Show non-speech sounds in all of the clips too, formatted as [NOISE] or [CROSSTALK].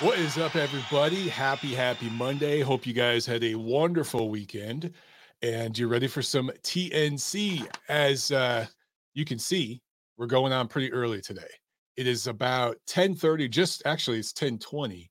What is up, everybody? Happy, happy Monday. Hope you guys had a wonderful weekend and you're ready for some TNC. As uh, you can see, we're going on pretty early today. It is about 10:30, just actually it's 10:20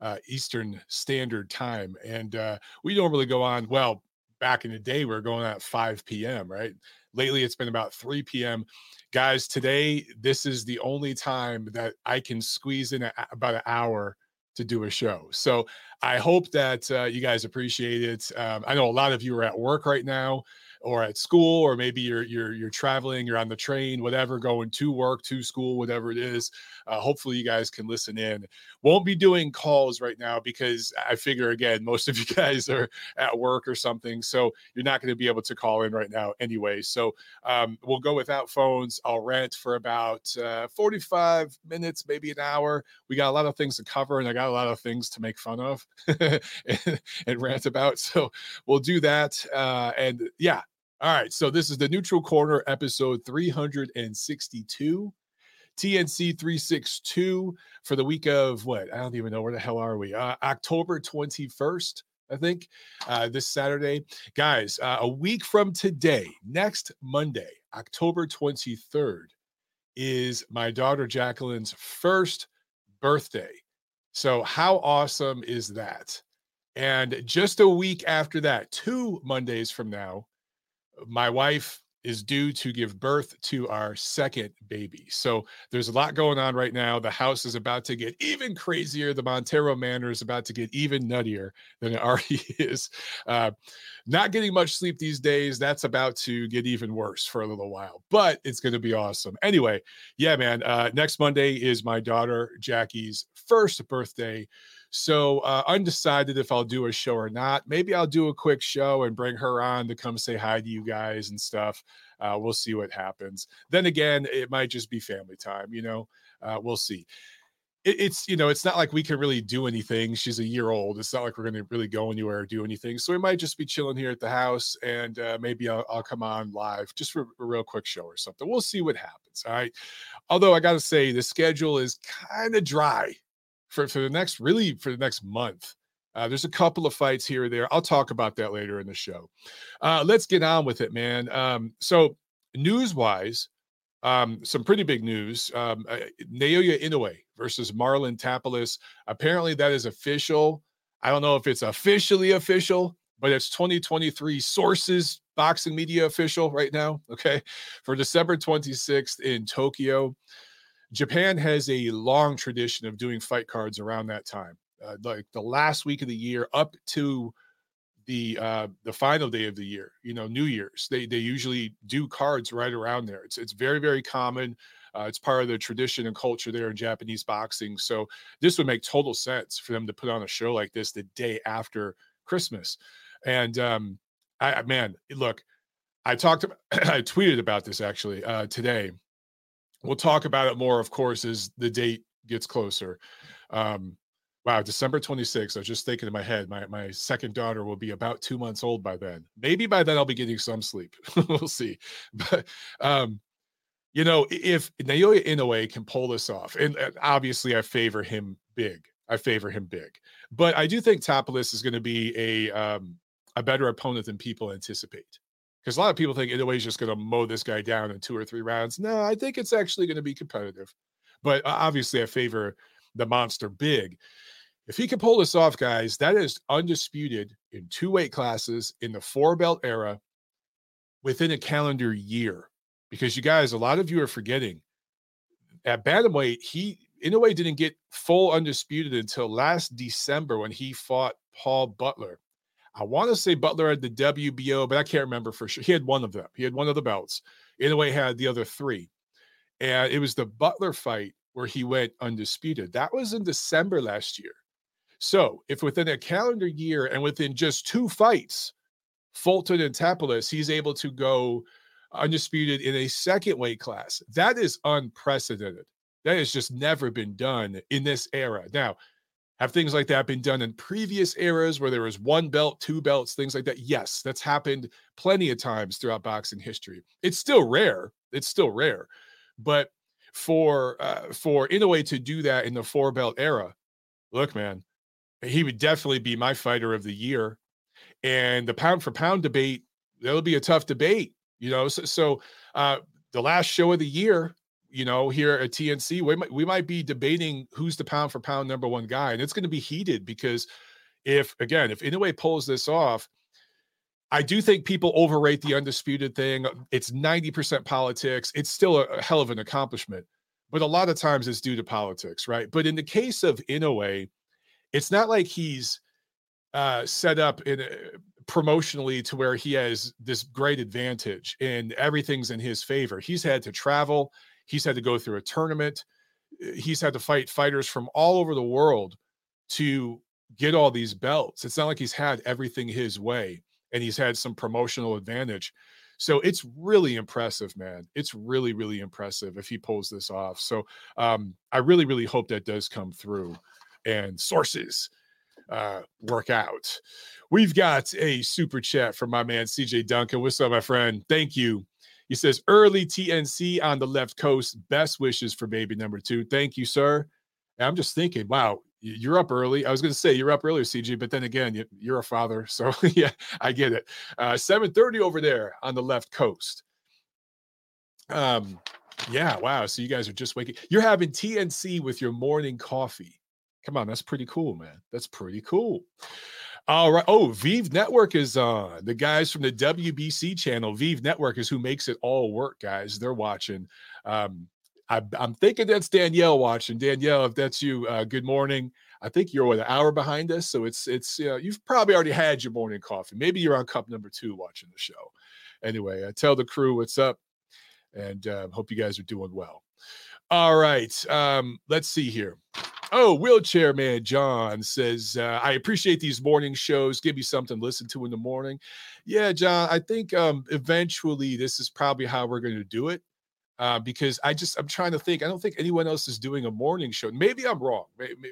uh, Eastern Standard Time, and uh, we normally go on. Well, back in the day, we are going at 5 p.m. Right? Lately, it's been about 3 p.m. Guys, today this is the only time that I can squeeze in a, about an hour to do a show. So I hope that uh, you guys appreciate it. Um, I know a lot of you are at work right now or at school or maybe you're you're you're traveling you're on the train whatever going to work to school whatever it is uh, hopefully you guys can listen in. Won't be doing calls right now because i figure again most of [LAUGHS] you guys are at work or something so you're not going to be able to call in right now anyway. So um, we'll go without phones. I'll rant for about uh, 45 minutes maybe an hour. We got a lot of things to cover and i got a lot of things to make fun of [LAUGHS] and, and rant about so we'll do that uh, and yeah all right, so this is the Neutral Corner episode 362. TNC 362 for the week of what? I don't even know where the hell are we? Uh, October 21st, I think, uh, this Saturday. Guys, uh, a week from today, next Monday, October 23rd, is my daughter Jacqueline's first birthday. So, how awesome is that? And just a week after that, two Mondays from now, my wife is due to give birth to our second baby. So there's a lot going on right now. The house is about to get even crazier. The Montero Manor is about to get even nuttier than it [LAUGHS] already is. Uh, not getting much sleep these days. That's about to get even worse for a little while, but it's going to be awesome. Anyway, yeah, man. Uh, next Monday is my daughter Jackie's first birthday. So uh, undecided if I'll do a show or not. Maybe I'll do a quick show and bring her on to come say hi to you guys and stuff. Uh, we'll see what happens. Then again, it might just be family time. You know, uh, we'll see. It, it's you know, it's not like we can really do anything. She's a year old. It's not like we're going to really go anywhere or do anything. So we might just be chilling here at the house, and uh, maybe I'll, I'll come on live just for a real quick show or something. We'll see what happens. All right. Although I got to say, the schedule is kind of dry for, for the next really for the next month. Uh, there's a couple of fights here or there. I'll talk about that later in the show. Uh, let's get on with it, man. Um, so, news wise, um, some pretty big news. Um, uh, Naoya Inoue versus Marlon Tapales. Apparently, that is official. I don't know if it's officially official, but it's 2023 sources boxing media official right now. Okay. For December 26th in Tokyo. Japan has a long tradition of doing fight cards around that time, uh, like the last week of the year up to the uh, the final day of the year. You know, New Year's. They they usually do cards right around there. It's it's very very common. Uh, it's part of the tradition and culture there in Japanese boxing. So this would make total sense for them to put on a show like this the day after Christmas. And um, I man, look, I talked, [CLEARS THROAT] I tweeted about this actually uh, today we'll talk about it more, of course, as the date gets closer. Um, wow, December 26th. I was just thinking in my head, my, my second daughter will be about two months old by then. Maybe by then I'll be getting some sleep. [LAUGHS] we'll see. But, um, you know, if Naoya Inoue can pull this off, and obviously I favor him big. I favor him big. But I do think Tapales is going to be a um, a better opponent than people anticipate because a lot of people think Inoue is just going to mow this guy down in two or three rounds. No, I think it's actually going to be competitive. But obviously, I favor the monster big. If he can pull this off, guys, that is undisputed in two weight classes in the four belt era within a calendar year. Because you guys, a lot of you are forgetting at bantamweight, he Inoue didn't get full undisputed until last December when he fought Paul Butler. I want to say Butler had the WBO, but I can't remember for sure. He had one of them. He had one of the belts. Inoue had the other three. And it was the Butler fight where he went undisputed. That was in December last year. So if within a calendar year and within just two fights, Fulton and Tapales, he's able to go undisputed in a second weight class. That is unprecedented. That has just never been done in this era. Now, have things like that been done in previous eras where there was one belt, two belts, things like that? Yes, that's happened plenty of times throughout boxing history. It's still rare. It's still rare. But for uh, for Inoue to do that in the four belt era, look, man, he would definitely be my fighter of the year. And the pound for pound debate, that'll be a tough debate, you know. So, so uh, the last show of the year, you know, here at TNC, we might we might be debating who's the pound for pound number one guy, and it's going to be heated because if again, if Inoue pulls this off, I do think people overrate the undisputed thing. It's 90% politics. It's still a, hell of an accomplishment, but a lot of times it's due to politics, right? But in the case of Inoue, it's not like he's uh, set up in a, promotionally to where he has this great advantage and everything's in his favor. He's had to travel, he's had to go through a tournament, he's had to fight fighters from all over the world to get all these belts. It's not like he's had everything his way and he's had some promotional advantage. So it's really impressive, man. It's really, really impressive if he pulls this off. So um, I really, really hope that does come through and sources uh, work out. We've got a super chat from my man CJ Duncan. What's up, my friend? Thank you. He says, early TNC on the left coast. Best wishes for baby number two. Thank you, sir. And I'm just thinking, wow, you're up early. I was going to say you're up earlier, CG, but then again, you're a father, [LAUGHS] so yeah, I get it. Uh, 7:30 over there on the left coast. Um, yeah, wow. So you guys are just waking. You're having TNC with your morning coffee. Come on, that's pretty cool, man. That's pretty cool. All right. Oh, Vive Network is on. The guys from the WBC channel, Vive Network, is who makes it all work, guys. They're watching. Um, I, am thinking that's Danielle watching. Danielle, if that's you, uh, good morning. I think you're what, an hour behind us, so it's it's you know, you've probably already had your morning coffee. Maybe you're on cup number two watching the show. Anyway, I tell the crew what's up, and uh, hope you guys are doing well. All right, um, let's see here. Oh, wheelchair man John says, uh, I appreciate these morning shows. Give me something to listen to in the morning. Yeah, John, I think um, eventually this is probably how we're going to do it uh, because I just I'm trying to think. I don't think anyone else is doing a morning show. Maybe I'm wrong.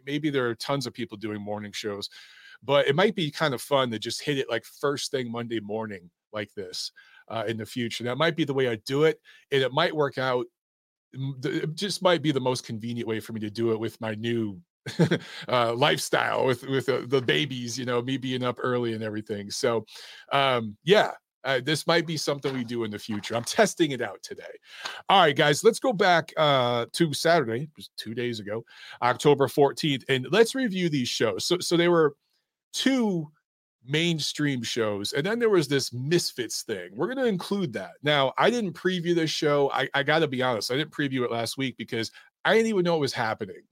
Maybe there are tons of people doing morning shows, but it might be kind of fun to just hit it like first thing Monday morning like this uh, in the future. That might be the way I do it, and it might work out. It just might be the most convenient way for me to do it with my new [LAUGHS] uh, lifestyle with with uh, the babies. You know, me being up early and everything. So, um, yeah, uh, this might be something we do in the future. I'm testing it out today. All right, guys, let's go back uh, to Saturday, just two days ago, October 14th, and let's review these shows. So, so they were two mainstream shows, and then there was this Misfits thing. We're going to include that. Now, I didn't preview this show. I, I got to be honest, I didn't preview it last week because I didn't even know it was happening.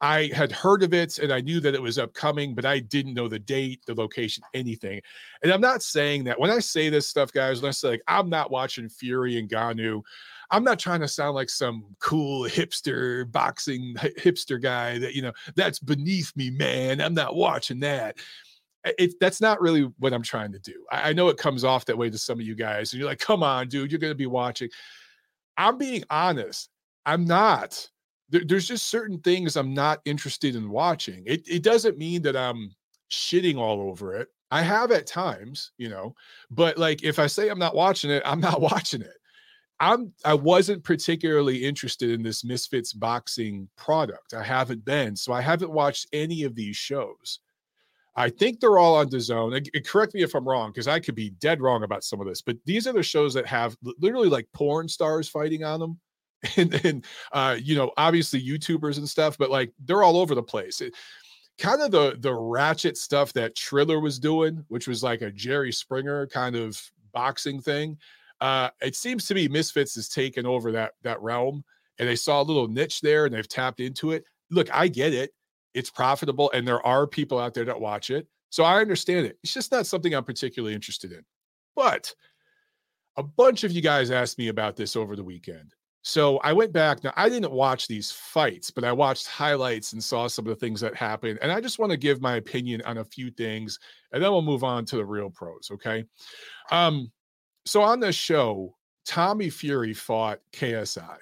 I had heard of it and I knew that it was upcoming, but I didn't know the date, the location, anything. And I'm not saying that when I say this stuff, guys, when I say like I'm not watching Fury and Ngannou, I'm not trying to sound like some cool hipster boxing hipster guy that you know that's beneath me, man. I'm not watching that. It, that's not really what I'm trying to do. I, I know it comes off that way to some of you guys, and you're like, "Come on, dude, you're going to be watching." I'm being honest. I'm not there, there's just certain things I'm not interested in watching. It, it doesn't mean that I'm shitting all over it. I have at times, you know, but like if I say I'm not watching it, I'm not [LAUGHS] watching it. I'm I wasn't particularly interested in this Misfits boxing product. I haven't been, so I haven't watched any of these shows. I think they're all on DAZN. And correct me if I'm wrong, because I could be dead wrong about some of this. But these are the shows that have literally like porn stars fighting on them. [LAUGHS] and, and uh, you know, obviously YouTubers and stuff, but like they're all over the place. It, kind of the the ratchet stuff that Triller was doing, which was like a Jerry Springer kind of boxing thing. Uh, it seems to me Misfits has taken over that that realm, and they saw a little niche there, and they've tapped into it. Look, I get it; it's profitable, and there are people out there that watch it, so I understand it. It's just not something I'm particularly interested in. But a bunch of you guys asked me about this over the weekend. So I went back. Now, I didn't watch these fights, but I watched highlights and saw some of the things that happened. And I just want to give my opinion on a few things, and then we'll move on to the real pros. Okay. Um, so on this show, Tommy Fury fought KSI.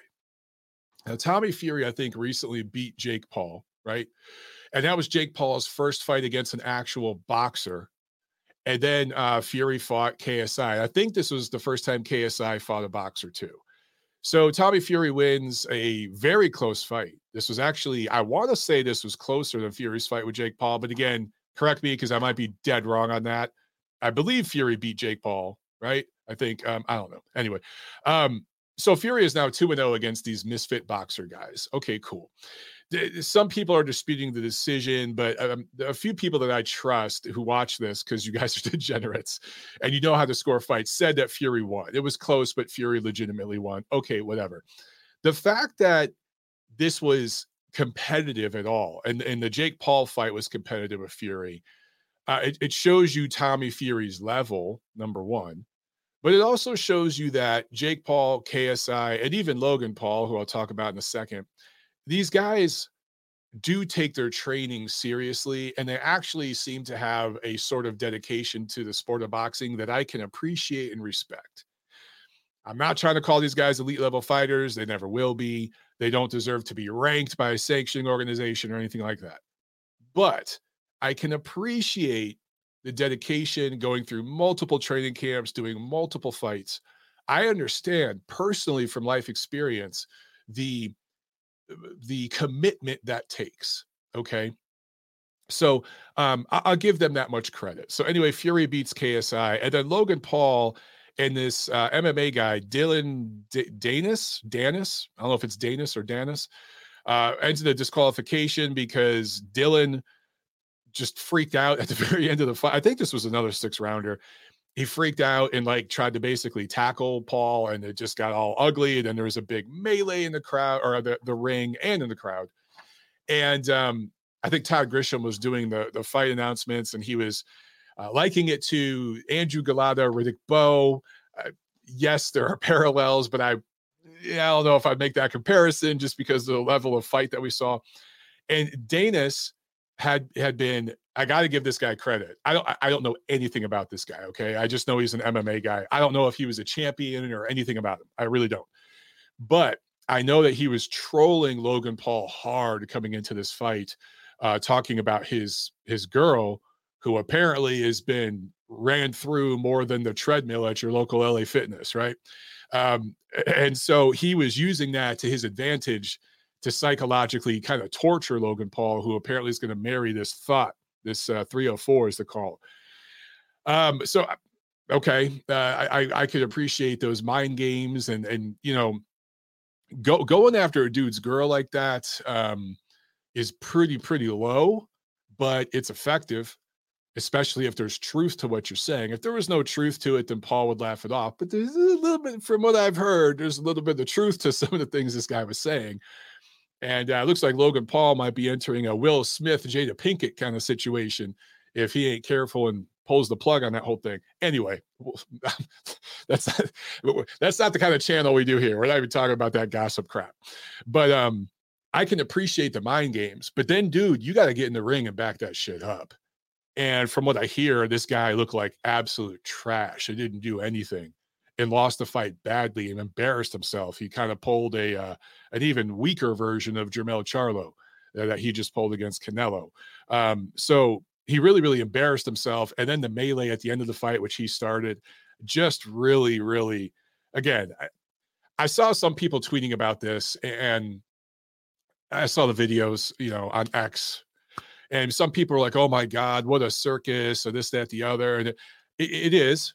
Now, Tommy Fury, I think, recently beat Jake Paul, right? And that was Jake Paul's first fight against an actual boxer. And then uh, Fury fought KSI. I think this was the first time KSI fought a boxer, too. So Tommy Fury wins a very close fight. This was actually, I want to say this was closer than Fury's fight with Jake Paul, but again, correct me because I might be dead wrong on that. I believe Fury beat Jake Paul, right? I think um, I don't know. Anyway, um, so Fury is now 2 0 against these misfit boxer guys. Okay, cool. Some people are disputing the decision, but um, a few people that I trust who watch this, because you guys [LAUGHS] are degenerates and you know how to score fights, said that Fury won. It was close, but Fury legitimately won. Okay, whatever. The fact that this was competitive at all, and, and the Jake Paul fight was competitive with Fury, uh, it, it shows you Tommy Fury's level, number one. But it also shows you that Jake Paul, KSI, and even Logan Paul, who I'll talk about in a second, these guys do take their training seriously and they actually seem to have a sort of dedication to the sport of boxing that I can appreciate and respect. I'm not trying to call these guys elite level fighters. They never will be. They don't deserve to be ranked by a sanctioning organization or anything like that. But I can appreciate the dedication, going through multiple training camps, doing multiple fights. I understand personally from life experience the the commitment that takes. Okay. So um, I- will give them that much credit. So anyway, Fury beats KSI, and then Logan Paul and this uh, MMA guy Dylan D- Danis Danis. I don't know if it's Danis or Danis. Uh, ends in a disqualification because Dylan just freaked out at the [LAUGHS] very end of the fight. I think this was another six rounder. He freaked out and like tried to basically tackle Paul, and it just got all ugly. And then there was a big melee in the crowd or the, the ring and in the crowd. And um, I think Todd Grisham was doing the, the fight announcements, and he was uh, liking it to Andrew Golota, Riddick Bowe. Uh, yes, there are [LAUGHS] parallels, but I, yeah, I don't know if I'd make that comparison just because of the level of fight that we saw. And Danis had had been I got to give this guy credit. I don't I don't know anything about this guy, okay? I just know he's an MMA guy. I don't know if he was a champion or anything about him. I really don't. But I know that he was trolling Logan Paul hard coming into this fight, uh, talking about his his girl who apparently has been ran through more than the treadmill at your local LA Fitness, right? Um, and so he was using that to his advantage to psychologically kind of torture Logan Paul, who apparently is going to marry this thought, this uh, 304 is the call. Um, so uh, okay, uh, I I could appreciate those mind games and and you know, go going after a dude's girl like that um, is pretty pretty low, but it's effective. Especially if there's truth to what you're saying. If there was no truth to it, then Paul would laugh it off. But there's a little bit, from what I've heard, there's a little bit of truth to [LAUGHS] some of the things this guy was saying. And uh, looks like Logan Paul might be entering a Will Smith, Jada Pinkett kind of situation if he ain't careful and pulls the plug on that whole thing. Anyway, [LAUGHS] that's not, that's not the kind of channel we do here. We're not even talking about that gossip crap. But um, I can appreciate the mind games, but then, dude, you got to get in the ring and back that shit up. And from what I hear, this guy looked like absolute trash. He didn't do anything and lost the fight badly and embarrassed himself. He kind of pulled a uh, an even weaker version of Jermell Charlo uh, that he just pulled against Canelo. Um, so he really, really embarrassed himself. And then the melee at the end of the fight, which he started, just really, really, again, I, I saw some people tweeting about this and I saw the videos, you know, on X. And some people are like, oh my God, what a circus, or this, that, the other. And it, it is.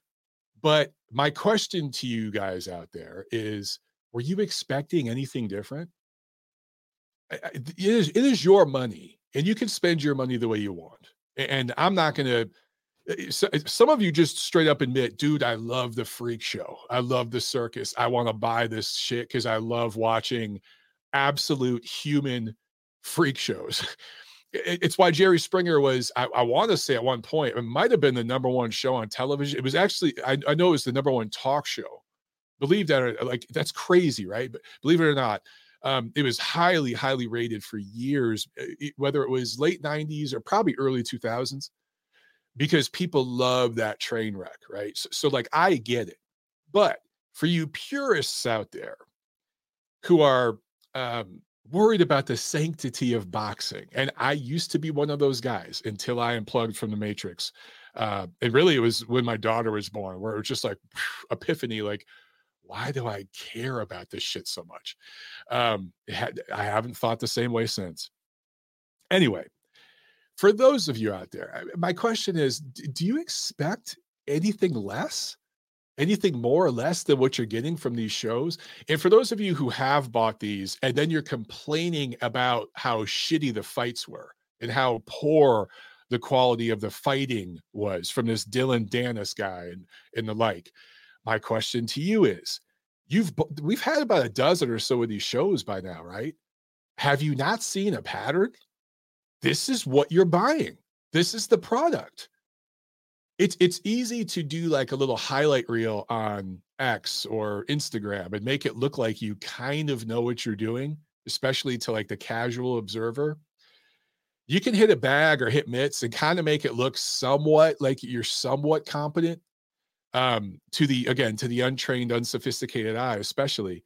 But my question to you guys out there is were you expecting anything different? It is, it is your money and you can spend your money the way you want. And I'm not going to. Eh, eh, some of you just straight up admit, dude, I love the freak show. I love the circus. I want to buy this shit because I love watching absolute human freak shows. [LAUGHS] it's why Jerry Springer was, I, I want to say at one point, it might have been the number one show on television. It was actually, I, I know it was the number one talk show. Believe that, or like that's crazy, right? But believe it or not, um, it was highly, highly rated for years, it, whether it was late 90s or probably early 2000s, because people love that train wreck, right? So, so like, I get it. But for you purists out there who are um, worried about the sanctity of boxing. And I used to be one of those guys until I unplugged from the matrix. Uh, and really, it was when my daughter was born, where it was just like epiphany, like, why do I care about this shit so much? Um, had, I haven't thought the same way since. Anyway, for those of you out there, my question is do you expect anything less? Anything more or less than what you're getting from these shows? And for those of you who have bought these and then you're complaining about how shitty the fights were and how poor the quality of the fighting was from this Dylan Danis guy and, and the like, my question to you is you've we've had about a dozen or so of these shows by now, right? Have you not seen a pattern? This is what you're buying. This is the product. It's it's easy to do like a little highlight reel on X or Instagram and make it look like you kind of know what you're doing, especially to like the casual observer. You can hit a bag or hit mitts and kind of make it look somewhat like you're somewhat competent um, to the again to the untrained, unsophisticated eye, especially.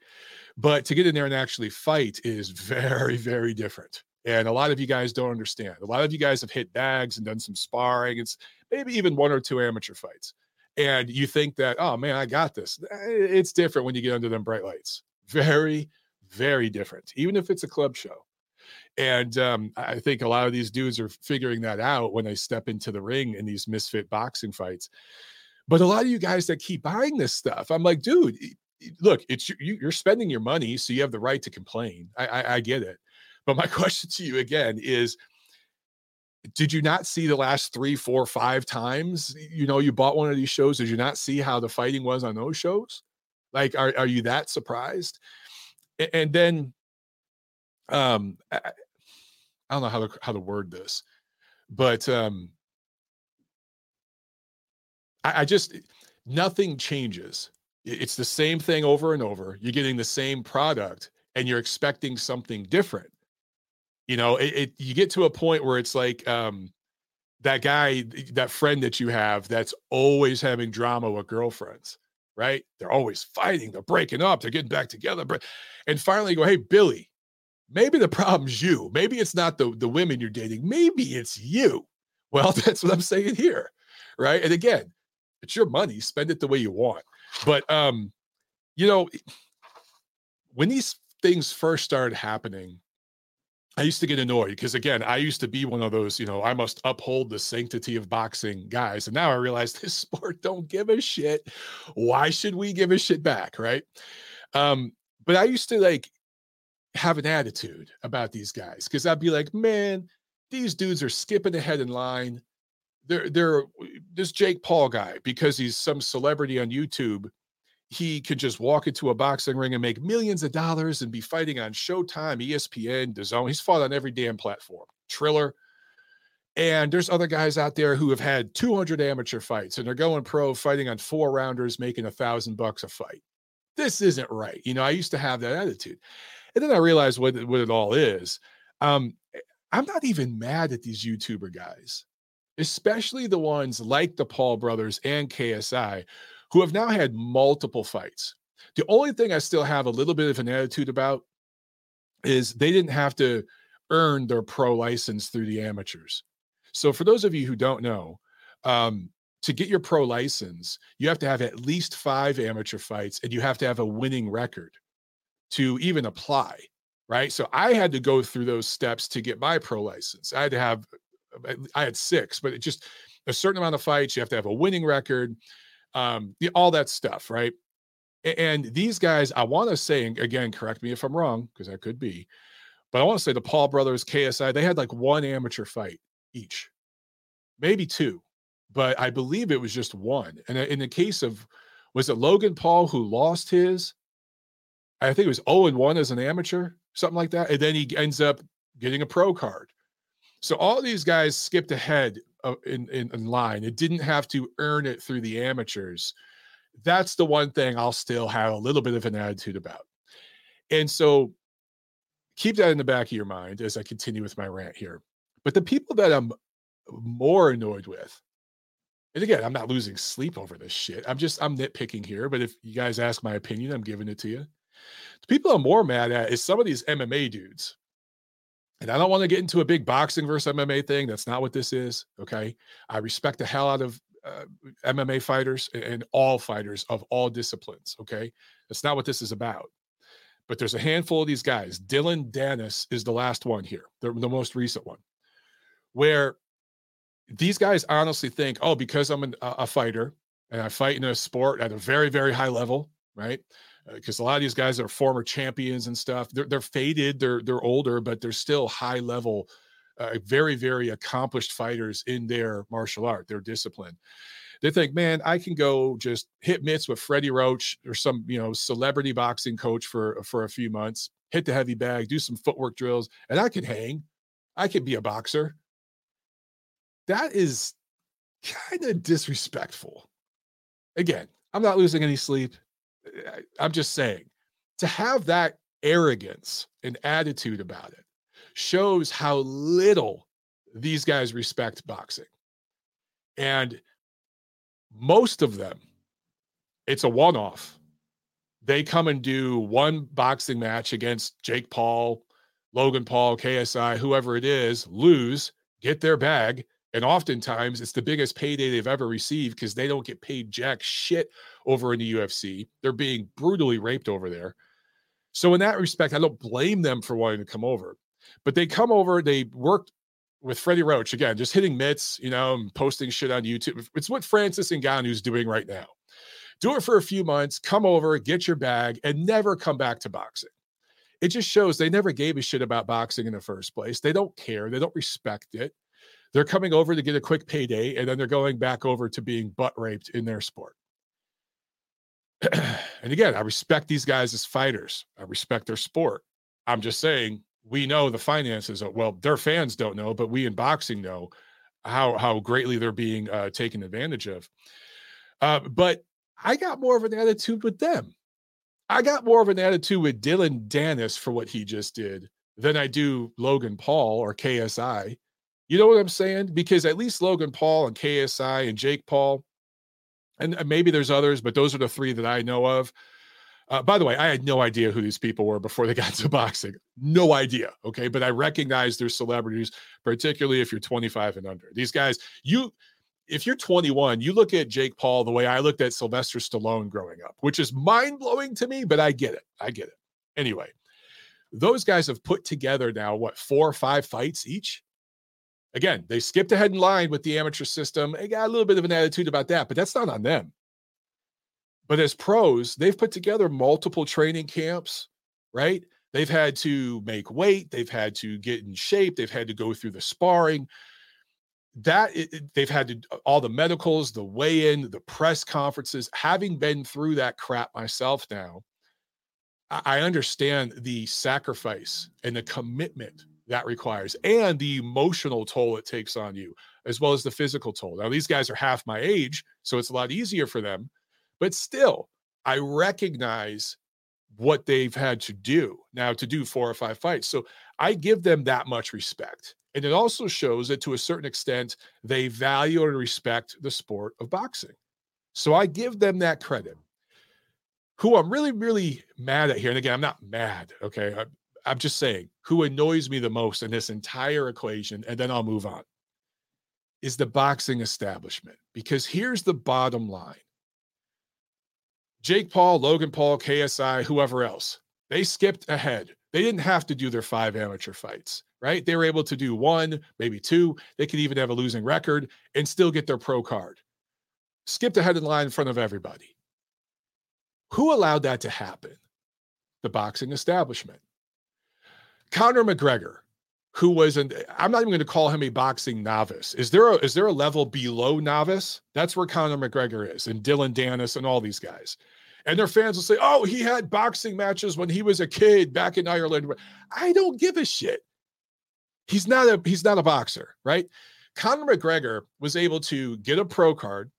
But to get in there and actually fight is [LAUGHS] very, very different. And a lot of you guys don't understand. A lot of you guys have hit bags and done some sparring. It's maybe even one or two amateur fights. And you think that, oh man, I got this. It's different when you get under them bright lights. Very, very different, even if it's a club show. And um, I think a lot of these dudes are figuring that out when they step into the ring in these misfit boxing fights. But a lot of you guys that keep buying this stuff, I'm like, dude, look, it's you, you're spending your money, so you have the right to complain. I, I, I get it. But my [LAUGHS] question to you again is did you not see the last three, four, five times you know you bought one of these shows? Did you not see how the fighting was on those shows? Like, are, are you that surprised? And, and then um I, I don't know how to how to word this, but um I, I just nothing changes. It's the same thing over and over. You're getting the same product and you're expecting something different. You know, it, it you get to a point where it's like um that guy, that friend that you have that's always having drama with girlfriends, right? They're always fighting, they're breaking up, they're getting back together. But And finally go, hey, Billy, maybe the [LAUGHS] problem's you. Maybe it's not the, the women you're dating. Maybe it's you. [LAUGHS] Well, that's what I'm saying here. Right. And again, it's your money. Spend it the way you want. But um, you know, when these things first started happening, I used to get annoyed because again, I used to be one of those, you know, I must uphold the sanctity of boxing guys. And now I realize [LAUGHS] this sport don't give a shit. Why should we give a shit back? Right. Um, but I used to like have an attitude about these guys because I'd be like, man, these dudes are skipping ahead in line they're they're this Jake Paul guy because he's some celebrity on YouTube. He could just walk into a boxing ring and make millions of dollars and be fighting on Showtime, ESPN, DAZN. He's fought on every damn platform. Triller. And there's other guys out there who have had 200 amateur fights and they're going pro fighting on four rounders, making a thousand bucks a fight. This isn't right. You know, I used to have that attitude. And then I realized what, what it all is. Um, I'm not even mad at these YouTuber guys especially the ones like the Paul brothers and KSI, who have now had multiple fights. The only thing I still have a little bit of an attitude about is they didn't have to earn their pro license through the amateurs. So, for those of you who don't know, um, to get your pro license, you have to have at least five amateur fights and you have to have a winning record to even apply. Right. So, I had to go through those steps to get my pro license. I had to have I had six, but it just a certain amount of fights. You have to have a winning record, um, all that stuff, right? And these guys, I want to say again, correct me if I'm wrong, because I could be, but I want to say the Paul brothers, KSI, they had like one amateur fight each, maybe two, but I believe it was just one. And in the case of, was it Logan Paul who lost his? I think it was 0 and 1 as an amateur, something like that. And then he ends up getting a pro card. So all these guys skipped ahead Uh, in, in, in line. It didn't have to earn it through the amateurs. That's the one thing I'll still have a little bit of an attitude about. And so keep that in the back of your mind as I continue with my rant here. But the people that I'm more annoyed with, and again, I'm not losing sleep over this shit. I'm just I'm nitpicking here, but if you guys ask my opinion, I'm giving it to you. The people I'm more mad at is some of these MMA dudes and I don't want to get into a big boxing versus MMA thing. That's not what this is. Okay. I respect the hell out of uh, MMA fighters and all fighters of all disciplines. Okay. That's not what this is about. But there's a handful of these guys. Dylan Danis is the last one here, the, the most recent one, where these guys honestly think, oh, because I'm an, a fighter and I fight in a sport at a very, very high level, right? Because uh, a lot of these guys are former champions and stuff. They're they're faded, they're they're older, but they're still high level, uh, very very accomplished fighters in their martial art, their discipline. They think, man, I can go just hit mitts with Freddie Roach or some you know celebrity boxing coach for for a few months, hit the heavy bag, do some footwork drills, and I could hang. I could be a boxer that is kind of disrespectful. Again, I'm not losing any sleep. I'm just saying to have that arrogance and attitude about it shows how little these guys respect boxing. And most of them, it's a one off. They come and do one boxing match against Jake Paul, Logan Paul, KSI, whoever it is, lose, get their bag, and oftentimes it's the biggest payday they've ever received because they don't get paid jack shit over in the UFC. They're being brutally raped over there. So, in that respect, I don't blame them for wanting to come over. But they come over, they worked with Freddie Roach again, just hitting mitts, you know, and posting shit on YouTube. It's what Francis Ngannou's doing right now. Do it for a few months, come over, get your bag, and never come back to boxing. It just shows they never gave a shit about boxing in the first place. They don't care, they don't respect it. They're coming over to get a quick payday, and then they're going back over to being butt raped in their sport. [CLEARS THROAT] and again, I respect these guys as fighters. I respect their sport. I'm just saying we know the finances. well, their fans don't know, but we in boxing know how how greatly they're being uh, taken advantage of. Uh, but I got more of an attitude with them. I got more of an attitude with Dylan Danis for what he just did than I do Logan Paul or KSI you know what I'm saying? Because at least Logan Paul and KSI and Jake Paul, and maybe there's others, but those are the three that I know of. Uh, by the way, I had no idea who these people were before they [LAUGHS] got to boxing. No idea. Okay. But I recognize they're celebrities, particularly if you're 25 and under. These guys, you, if you're 21, you look at Jake Paul the way I looked at Sylvester Stallone growing up, which is mind blowing to me, but I get it. I get it. Anyway, those guys have put together now, what, four or five fights each? Again, they skipped ahead in line with the amateur system. They got a little bit of an attitude about that, but that's not on them. But as pros, they've put together multiple training camps, right? They've had to make weight, they've had to get in shape, they've had to go through the sparring. That it, they've had to uh, all the medicals, the weigh in, the press conferences. Having been through that crap myself now, I understand the sacrifice and the commitment that requires and the emotional toll it takes on you as well as the physical toll. Now these guys are half my age so it's a lot easier for them but still i recognize what they've had to do now to do four or five fights. So i give them that much respect and it also shows that to a certain extent they value and respect the sport of boxing. So i give them that credit. Who i'm really really mad at here and again i'm not mad okay I'm just saying who annoys me the most in this entire equation, and then I'll move on, is the boxing establishment. Because here's the bottom line Jake Paul, Logan Paul, KSI, whoever else, they skipped ahead. They didn't have to do their five amateur fights, right? They were able to do one, maybe two. They could even have a losing record and still get their pro card. Skipped ahead in line in front of everybody. Who allowed that to happen? The boxing establishment. Conor McGregor, who was an I'm not even going to call him a boxing novice. Is there a is there a level below novice? That's where Conor McGregor is, and Dylan Danis and all these guys. And their fans will say, "Oh, he had boxing matches when he was a kid back in Ireland." I don't give a shit. He's not a he's not a boxer, right? Conor McGregor was able to get a pro card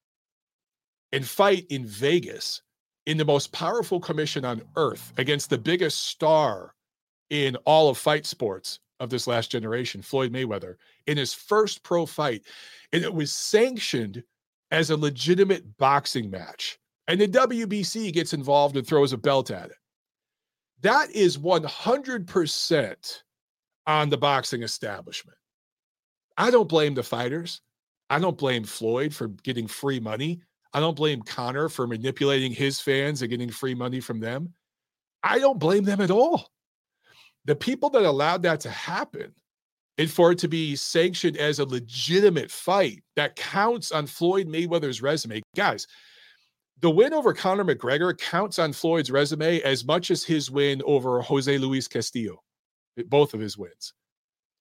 and fight in Vegas in the most powerful commission on earth against the biggest star in all of fight sports of this last generation, Floyd Mayweather, in his first pro fight. And it was sanctioned as a legitimate boxing match. And the WBC gets involved and throws a belt at it. That is 100% on the boxing establishment. I don't blame the fighters. I don't blame Floyd for getting free money. I don't blame Conor for manipulating his fans and getting free money from them. I don't blame them at all. The people that allowed that to happen and for it to be sanctioned as a legitimate fight that counts on Floyd Mayweather's resume. Guys, the win over Conor McGregor counts on Floyd's resume as much as his win over Jose Luis Castillo, both of his wins.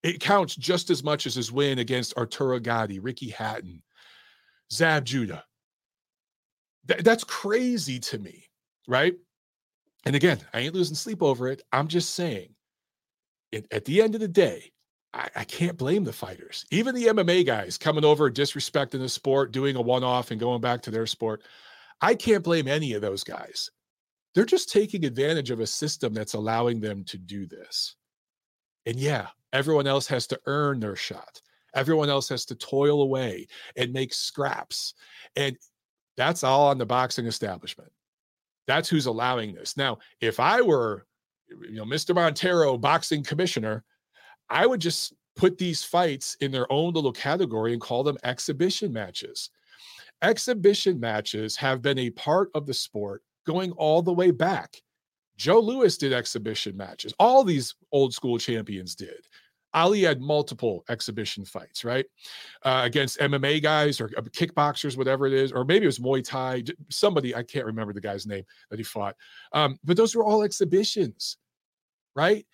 It counts just as much as his win against Arturo Gatti, Ricky Hatton, Zab Judah. Th- that's crazy to me, right? And again, I ain't losing sleep over it. I'm just saying, it, at the end of the day, I, I, can't blame the fighters. Even the MMA guys coming over, disrespecting the sport, doing a one off and going back to their sport. I can't blame any of those guys. They're just taking advantage of a system that's allowing them to do this. And yeah, everyone else has to earn their shot. Everyone else has to toil away and make scraps. And that's all on the boxing establishment. That's who's allowing this. Now, if I were, you know, Mr. Montero, boxing commissioner, I would just put these fights in their own little category and call them exhibition matches. Exhibition matches have been a part of the sport going all the way back. Joe Louis did exhibition matches. All these old school champions did. Ali had multiple exhibition fights, right? Uh, against MMA guys or uh, kickboxers, whatever it is, or maybe it was Muay Thai. Somebody, I can't remember the guy's name that he fought. Um, but those were all exhibitions, right?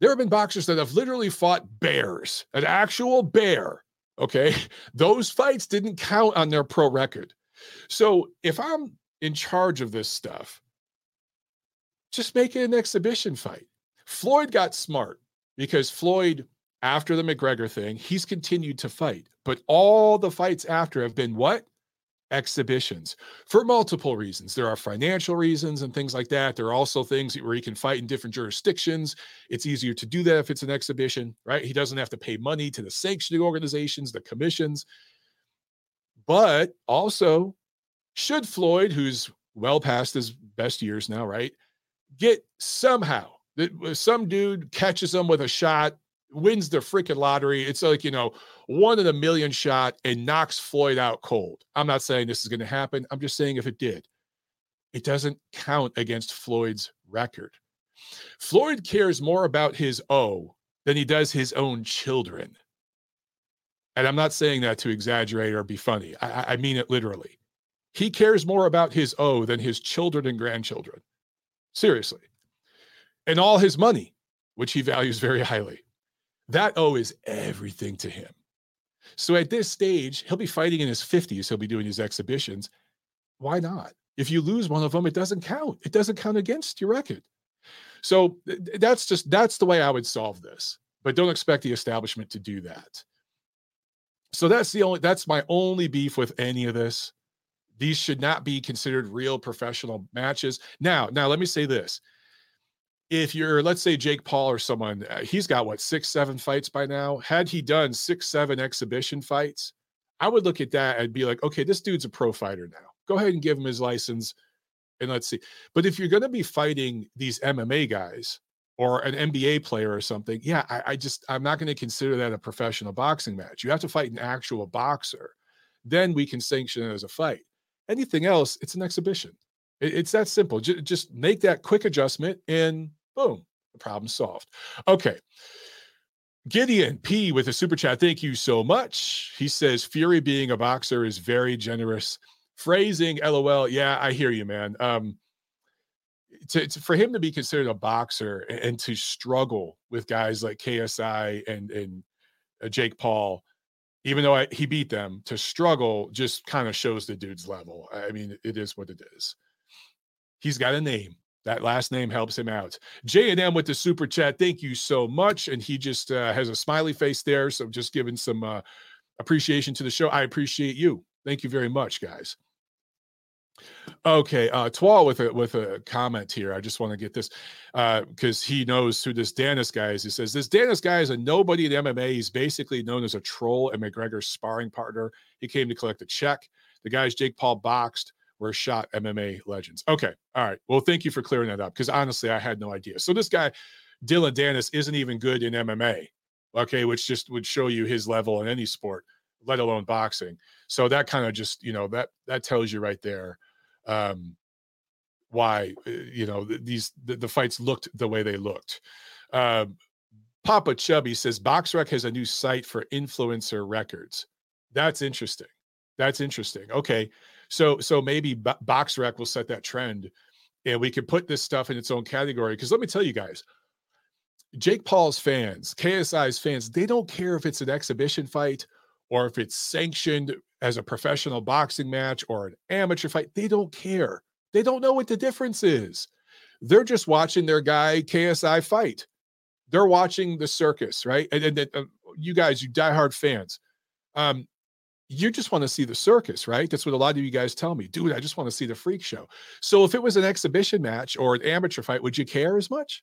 There have been boxers that have literally fought bears, an actual bear. Okay. [LAUGHS] Those fights didn't count on their pro record. So if I'm in charge of this stuff, just make it an exhibition fight. Floyd got smart because Floyd, after the McGregor thing, he's continued to fight. But all the fights after have been what? Exhibitions for multiple reasons. There are financial reasons and things like that. There are also things where he can fight in different jurisdictions. It's easier to do that if it's an exhibition, right? He doesn't have to pay money to the sanctioning organizations, the commissions. But also, should Floyd, who's well past his best years now, right, get somehow that uh, some dude catches him with a shot wins the freaking lottery. It's like, you know, one in a million shot and knocks Floyd out cold. I'm not saying this is going to happen. I'm just saying if it did, it doesn't count against Floyd's record. Floyd cares more about his O than he does his own children. And I'm not saying that to exaggerate or be funny. I, I mean it literally. He cares more about his O than his children and grandchildren. Seriously. And all his money, which he values very highly. That O is everything to him. So at this stage, he'll be fighting in his 50s. He'll be doing his exhibitions. Why not? If you lose one of them, it doesn't count. It doesn't count against your record. So that's just that's the way I would solve this. But don't expect the establishment to do that. So that's the only that's my only beef with any of this. These should not be considered real professional matches. Now, now let me say this if you're let's say Jake Paul or someone, uh, he's got what six, seven fights by now. Had he done six, seven exhibition fights, I would look at that and be like, okay, this dude's a pro fighter now. Go ahead and give him his license, and let's see. But if you're going to be fighting these MMA guys or an NBA player or something, yeah, I, I just I'm not going to consider that a professional boxing match. You have to fight an actual boxer, then we can sanction it as a fight. Anything else, it's an exhibition. It's that simple. just make that quick adjustment and Boom, the problem solved. Okay. Gideon P with a super chat. Thank you so much. He says Fury being a boxer is very generous. Phrasing, lol. Yeah, I hear you, man. Um, to, to, for him to be considered a boxer and, to struggle with guys like KSI and and uh, Jake Paul, even though I, he beat them, to struggle just kind of shows the dude's level. I mean, it is what it is. He's got a name. That last name helps him out. J and M with the super chat. Thank you so much. And he just uh, has a smiley face there. So just giving some uh, appreciation to the show. I appreciate you. Thank you very much, guys. Okay, uh Twal with a with a comment here. I just want to get this uh because he knows who this Danis guy is. He says this Danis guy is a nobody in MMA. He's basically known as a troll and McGregor's sparring partner. He came to collect a check. The guy's Jake Paul boxed were shot MMA legends. Okay. All right. Well, thank you for clearing that up because honestly, I had no idea. So this guy, Dylan Danis, isn't even good in MMA. Okay, which just would show you his level in any sport. let alone boxing. So that kind of just, you know, that that tells you right there um why uh, you know these the, the fights looked the way they looked. Um Papa Chubby says BoxRec has a new site for influencer records. That's interesting. That's interesting. Okay. So so maybe BoxRec will set that trend and we can put this stuff in its own category because let me tell you guys Jake Paul's fans, KSI's fans, they don't care if it's an exhibition fight or if it's sanctioned as a professional boxing match or an amateur fight. They don't care. They don't know what the difference is. They're just watching their guy KSI fight. They're watching the circus, right? And, and, and uh, you guys, you diehard fans, um, you just want to see the circus, right? That's what a lot of you guys tell me, dude. I just want to see the freak show. So if it was an exhibition match or an amateur fight, would you care as much?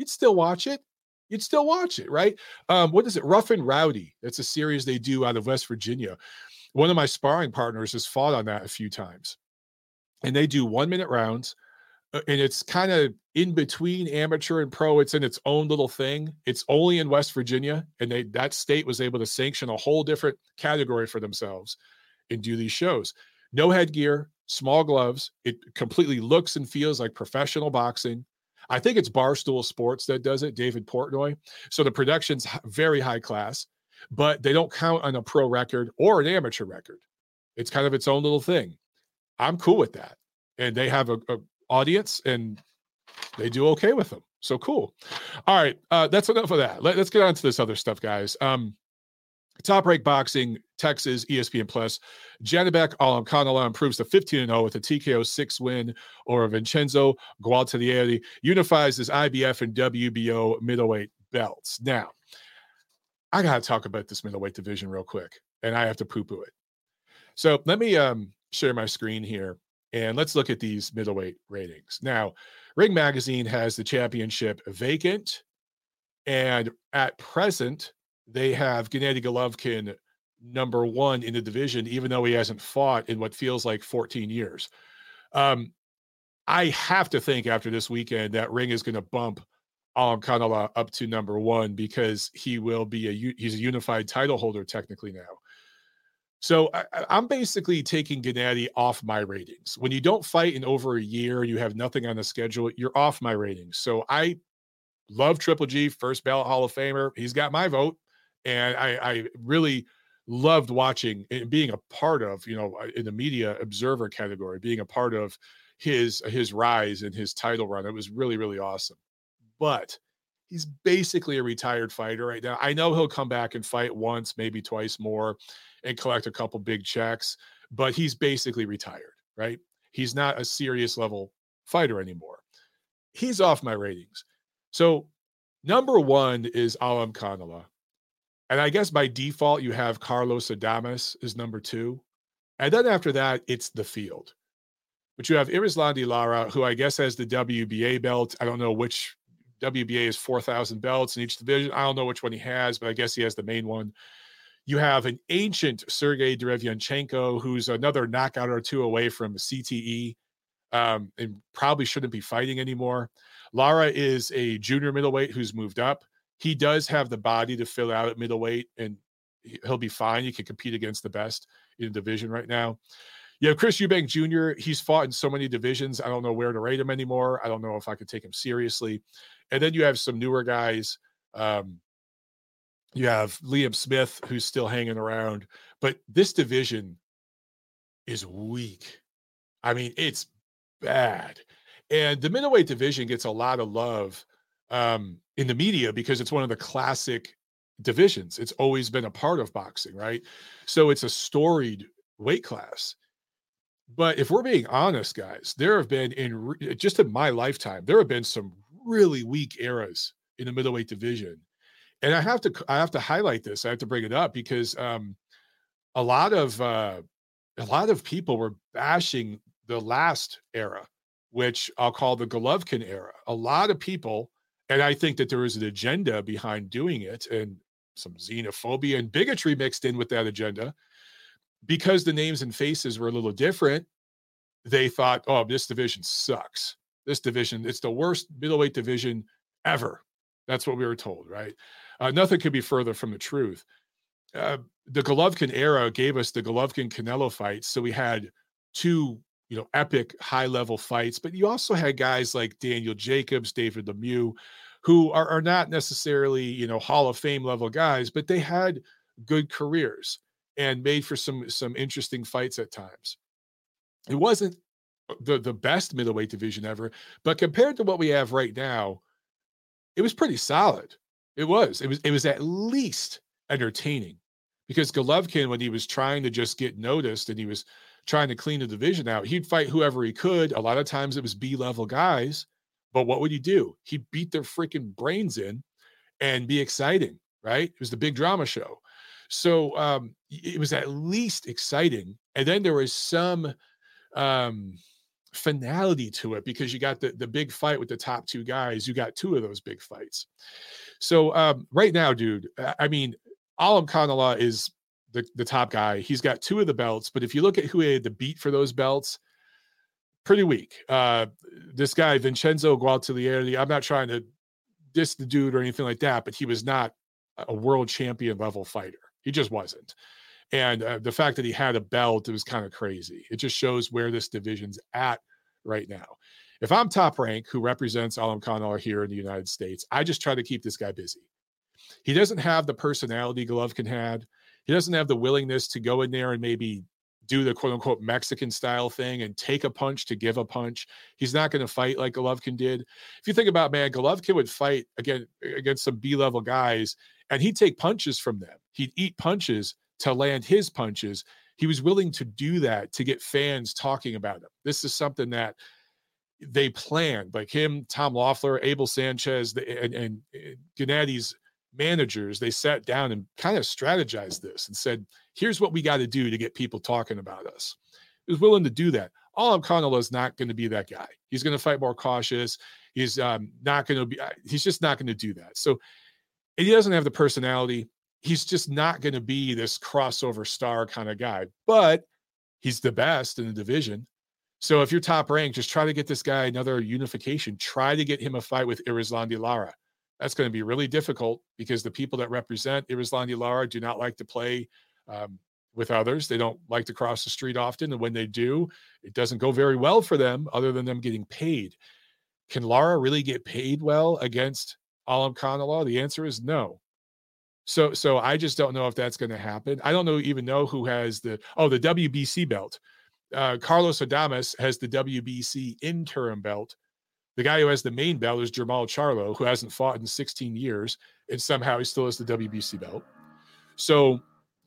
you'd still watch it. You'd still watch it, right? Um, what is it? Rough and Rowdy. That's a series they do out of West Virginia. One of my sparring partners has fought on that a few times. And they do one minute rounds. And it's kind of in between amateur and pro. It's in its own little thing. It's only in West Virginia. And they that state was able to sanction a whole different category for themselves and do these shows. No headgear, small gloves. It completely looks and feels like professional boxing. I think it's Barstool Sports that does it, David Portnoy. So the production's very high class, but they don't count on a pro record or an amateur record. It's kind of its own little thing. I'm cool with that. And they have a, a audience and they do okay with them. So cool. All right. Uh, that's enough of that. Let, us get on to this other stuff, guys. Um, Top Rank Boxing, Texas, ESPN Plus. Janibek Alimkhanuly improves to 15 0 with a TKO 6 win over Vincenzo Gualtieri, unifies his IBF and WBO middleweight belts. Now, I got to talk about this middleweight division real quick, and I have to poo poo it. So let me um, share my screen here and let's look at these middleweight ratings. Now, Ring Magazine has the championship vacant, and at present, they have Gennady Golovkin number one in the division, even though he hasn't fought in what feels like 14 years. Um, I have to think after this weekend that Ring is going to bump Alimkhanuly up to number one because he will be a he's a unified title holder technically now. So I, am basically taking Gennady off my ratings. When you don't fight in over a year, you have nothing on the schedule, you're off my ratings. So I love Triple G, first ballot Hall of Famer. He's got my vote and I, I really loved watching and being a part of, you know, uh, in the media observer category, being a part of his his rise and his title run. It was really really awesome. But he's basically a retired fighter right now. I know he'll come back and fight once, maybe twice more, and collect a couple big checks. But he's basically retired, right? He's not a serious level fighter anymore. He's off my ratings. So number one is Alimkhanuly. And I guess by default, you have Carlos Adames is number two. And then after that, it's the field. But you have Erislandy Lara, who I guess has the WBA belt. I don't know which WBA is 4,000 belts in each division. I don't know which one he has, but I guess he has the main one. You have an ancient Sergey Derevyanchenko, who's another knockout or two away from CTE um, and probably shouldn't be fighting anymore. Lara is a junior middleweight who's moved up he does have the body to fill out at middleweight and he'll be fine. He can compete against the best in the division right now. You have Chris Eubank Jr. He's fought in so many divisions. I don't know where to rate him anymore. I don't know if I could take him seriously. And then you have some newer guys. Um, you have Liam Smith, who's still hanging around. But this division is weak. I mean, it's bad. And the middleweight division gets a lot of love um, in the media because it's one of the classic divisions. It's always been a part of boxing, right? So it's a storied weight class. But if we're being honest, guys, there have been in re- just in my lifetime, there have been some really weak eras in the middleweight division. And I have to I have to highlight this. I have to bring it up because um, a lot of uh, a lot of people were bashing the last era, which I'll call the Golovkin era. A lot of people and I think that there is an agenda behind doing it and some xenophobia and bigotry mixed in with that agenda. Because the names and faces were a little different, they thought, oh, this division sucks. This division, it's the worst middleweight division ever. That's what we were told, right? Uh, nothing could be further from the truth. uh, the Golovkin era gave us the Golovkin Canelo fights. So we had two, you know, epic high level fights, but you also had guys like Daniel Jacobs, David Lemieux, who are, are not necessarily, you know, Hall of Fame level guys, but they had good careers and made for some some interesting fights at times. It wasn't the the best middleweight division ever, but compared to what we have right now, it was pretty solid. It was. It was it was at least entertaining because Golovkin, when he was trying to just get noticed and he was trying to clean the division out, he'd fight whoever he could. A lot of times it was B level guys, but what would he do? He'd beat their freaking brains in and be exciting, right? It was the big drama show. So um, it was at least exciting. And then there was some um, finality to it because you got the, the big fight with the top two guys. You got two of those big fights. So um, right now, dude, I mean, Alimkhanuly is the, the top guy. He's got two of the belts, but if you look at who he had to beat for those belts, pretty weak. Uh, this guy, Vincenzo Gualtieri, I'm not trying to diss the dude or anything like that, but he was not a world champion level fighter. He just wasn't. And uh, the fact that he had a belt, it was kind of crazy. It just shows where this division's at right now. If I'm top rank, who represents Alimkhanuly here in the United States, I just try to keep this guy busy. He doesn't have the personality Golovkin had. He doesn't have the willingness to go in there and maybe do the quote unquote Mexican style thing and take a punch to give a punch. He's not going to fight like Golovkin did. If you think about man, Golovkin would fight again against some B level guys and he'd take punches from them. He'd eat punches to land his punches. He was willing to do that to get fans talking about him. This is something that they planned, like him, Tom Loeffler, Abel Sanchez, and, and, and Gennady's managers, they sat down and kind of strategized this and said, here's what we got to do to get people talking about us. He was willing to do that. Alimkhanuly is not going to be that guy. He's going to fight more cautious. He's um, not going to be, uh, he's just not going to do that. So he doesn't have the personality. He's just not going to be this crossover star kind of guy, but he's the best in the division. So if you're top ranked, just try to get this guy another unification. Try to get him a fight with Erislandy Lara. That's going to be really difficult because the people that represent Erislandy Lara do not like to play um, with others. They don't like to cross the street often. And when they do, it doesn't go very well for them other than them getting paid. Can Lara really get paid well against Alimkhanuly? The answer is no. So, so I just don't know if that's going to happen. I don't know even know who has the oh the WBC belt. Uh, Carlos Adames has the WBC interim belt. The guy who has the main belt is Jermall Charlo, who hasn't fought in 16 years, and somehow he still has the WBC belt. So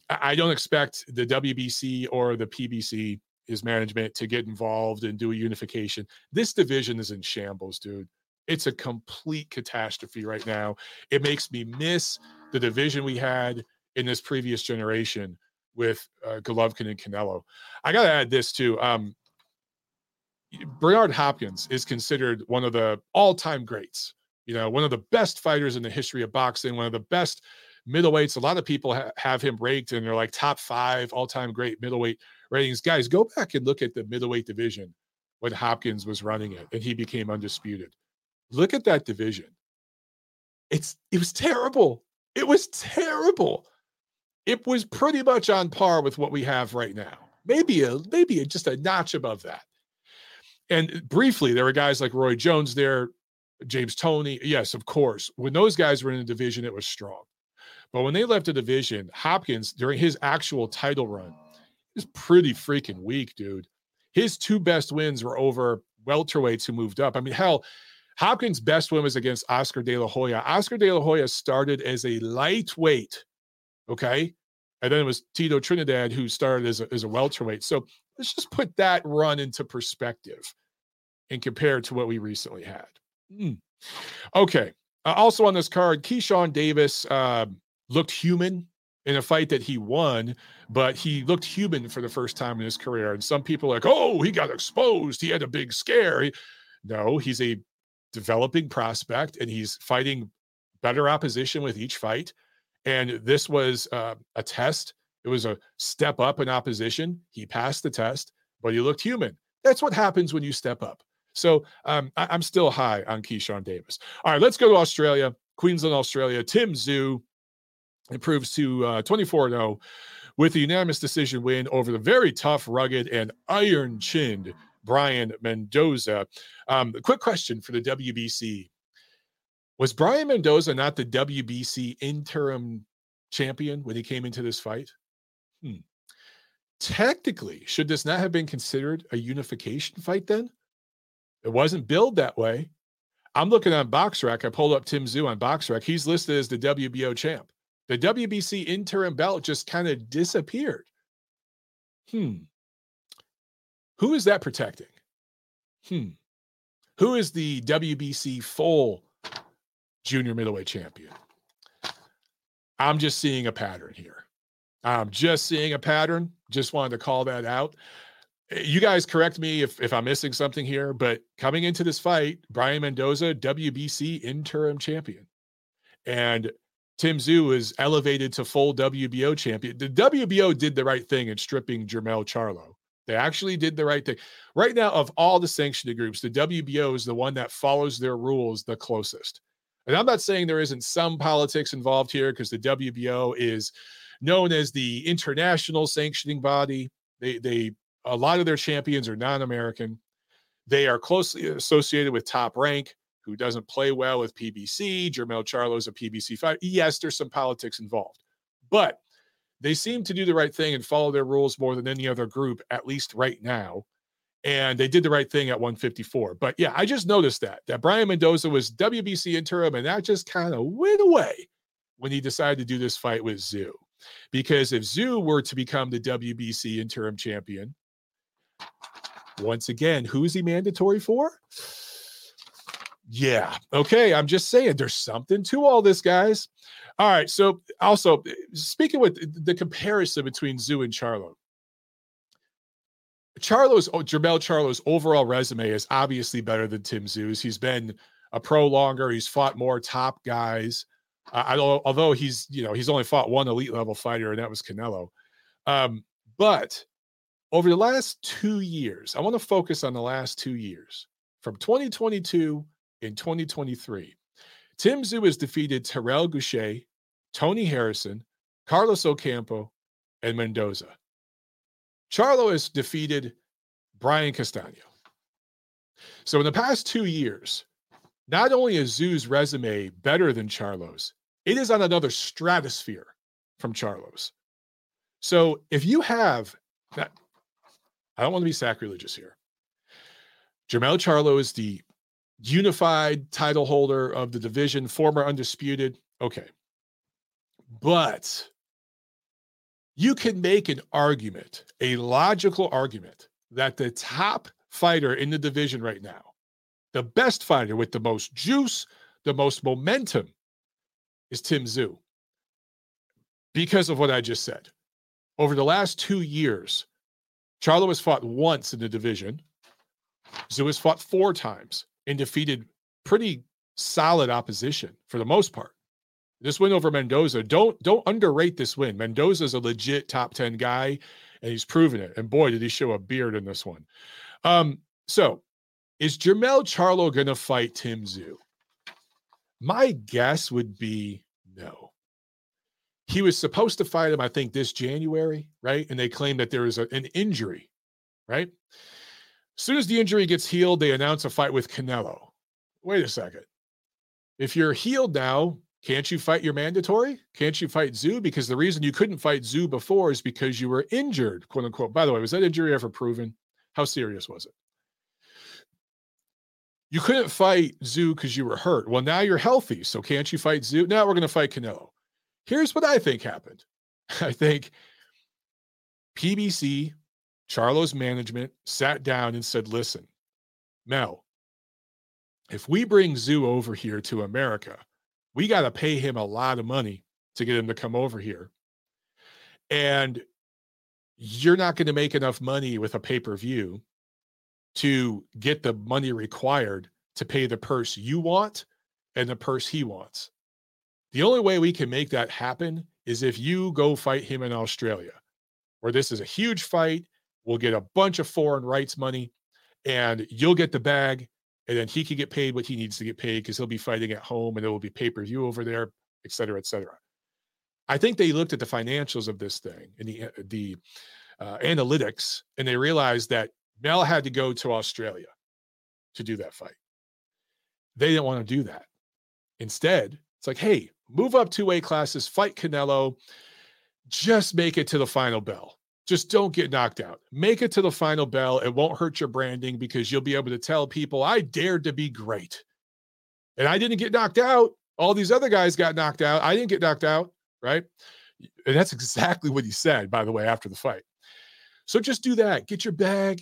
I don't expect the WBC or the PBC, his management, to get involved and do a unification. This division is in shambles, dude. It's a complete catastrophe right now. It makes me miss the division we had in this previous generation with uh, Golovkin and Canelo. I got to add this too. Um, Bernard Hopkins is considered one of the all-time greats. You know, one of the best fighters in the history of boxing, one of the best middleweights. A lot of people ha- have him ranked and they're like top five all-time great middleweight ratings. Guys, go back and look at the middleweight division when Hopkins was running it and he became undisputed. Look at that division. It's it was terrible. It was terrible. It was pretty much on par with what we have right now. Maybe a maybe a, just a notch above that. And briefly, there were guys like Roy Jones there, James Toney. Yes, of course. When those guys were in the division, it was strong. But when they left the division, Hopkins, during his actual title run, is pretty freaking weak, dude. His two best wins were over welterweights who moved up. I mean, hell, Hopkins' best win was against Oscar De La Hoya. Oscar De La Hoya started as a lightweight, okay? And then it was Tito Trinidad who started as a, as a welterweight. So let's just put that run into perspective and compare to what we recently had. Mm. Okay. Uh, also on this card, Keyshawn Davis uh, looked human in a fight that he won, but he looked human for the first time in his career. And some people like, oh, he got exposed. He had a big scare. He, no, he's a developing prospect and he's fighting better opposition with each fight. And this was uh, a test it was a step up in opposition. He passed the test, but he looked human. That's what happens when you step up. So um, I, am still high on Keyshawn Davis. All right, let's go to Australia, Queensland, Australia. Tim Tszyu improves to uh, 24 0 with a unanimous decision win over the very tough, rugged, and iron chinned Brian Mendoza. Um, quick question for the WBC Was Brian Mendoza not the WBC interim champion when he came into this fight? Hmm. Technically, should this not have been considered a unification fight then? It wasn't billed that way. I'm looking on BoxRec. I pulled up Tim Tszyu on BoxRec. He's listed as the WBO champ. The WBC interim belt just kind of disappeared. Hmm. Who is that protecting? Hmm. Who is the WBC full junior middleweight champion? I'm just seeing a pattern here. I'm just seeing a pattern. Just wanted to call that out. Eh, you guys correct me if, if I'm missing something here, but coming into this fight, Brian Mendoza, WBC interim champion. And Tim Tszyu is elevated to full WBO champion. The WBO did the right thing in stripping Jermell Charlo. They actually did the right thing. Right now, of all the sanctioned groups, the WBO is the one that follows their rules the closest. And I'm not saying there isn't some politics involved here because the WBO is known as the international sanctioning body. They they a lot of their champions are non-American. They are closely associated with top rank who doesn't play well with PBC. Charlo is a PBC fighter. Yes, there's some politics involved, but they seem to do the right thing and follow their rules more than any other group, at least right now. And they did the right thing at 154. But yeah, I just noticed that that Brian Mendoza was WBC interim, and that just kind of went away when he decided to do this fight with Tszyu. Because if Tszyu were to become the WBC interim champion, once again, who's he mandatory for? Yeah. Okay. I'm just saying there's something to all this, guys. All right. So, also speaking with the comparison between Tszyu and Charlo, Charlo's, oh, Jermell Charlo's overall resume is obviously better than Tim Tszyu's. He's been a pro longer. He's fought more top guys. Uh, I although he's, you know, he's only fought one elite level fighter, and that was Canelo. Um, but over the last two years, I want to focus on the last two years from 2022 in 2023. Tim Tszyu has defeated Terrell Gausha, Tony Harrison, Carlos Ocampo, and Mendoza. Charlo has defeated Brian Castano. So in the past two years, not only is Tszyu's resume better than Charlo's, it is on another stratosphere from Charlo's. So if you have that, I don't want to be sacrilegious here. Jermell Charlo is the unified title holder of the division, former undisputed. Okay. But you can make an argument, a logical argument, that the top fighter in the division right now, the best fighter with the most juice, the most momentum, is Tim Tszyu. Because of what I just said. Over the last two years, Charlo has fought once in the division. Tszyu has fought four times and defeated pretty solid opposition for the most part. This win over Mendoza, don't don't underrate this win. Mendoza is a legit top 10 guy and he's proven it. And boy, did he show a beard in this one. Um, so is Jermell Charlo to fight Tim Tszyu? My guess would be no. He was supposed to fight him, I think, this January, right? And they claim that there is a, an injury, right? As soon as the injury gets healed, they announce a fight with Canelo. Wait a second. If you're healed now, can't you fight your mandatory? Can't you fight Tszyu? Because the reason you couldn't fight Tszyu before is because you were injured, quote unquote. By the way, was that injury ever proven? How serious was it? You couldn't fight Tszyu because you were hurt. Well, now you're healthy. So can't you fight Tszyu? Now we're going to fight Canelo. Here's what I think happened. [LAUGHS] I think PBC Charlo's management sat down and said, listen, Mel, if we bring Tszyu over here to America, we got to pay him a lot of money to get him to come over here. And you're not going to make enough money with a pay per view to get the money required to pay the purse you want and the purse he wants. The only way we can make that happen is if you go fight him in Australia, where this is a huge fight will get a bunch of foreign rights money and you'll get the bag and then he can get paid what he needs to get paid because he'll be fighting at home and there will be pay-per-view over there et cetera et cetera I think they looked at the financials of this thing and the uh, the uh, analytics, and they realized that Mel had to go to Australia to do that fight. They didn't want to do that. Instead, it's like, hey, move up two weight classes, fight Canelo, just make it to the final bell. Just don't get knocked out. Make it to the final bell. It won't hurt your branding because you'll be able to tell people, I dared to be great. And I didn't get knocked out. All these other guys got knocked out. I didn't get knocked out. Right. And that's [LAUGHS] exactly what he said, by the way, after the fight. So just do that. Get your bag.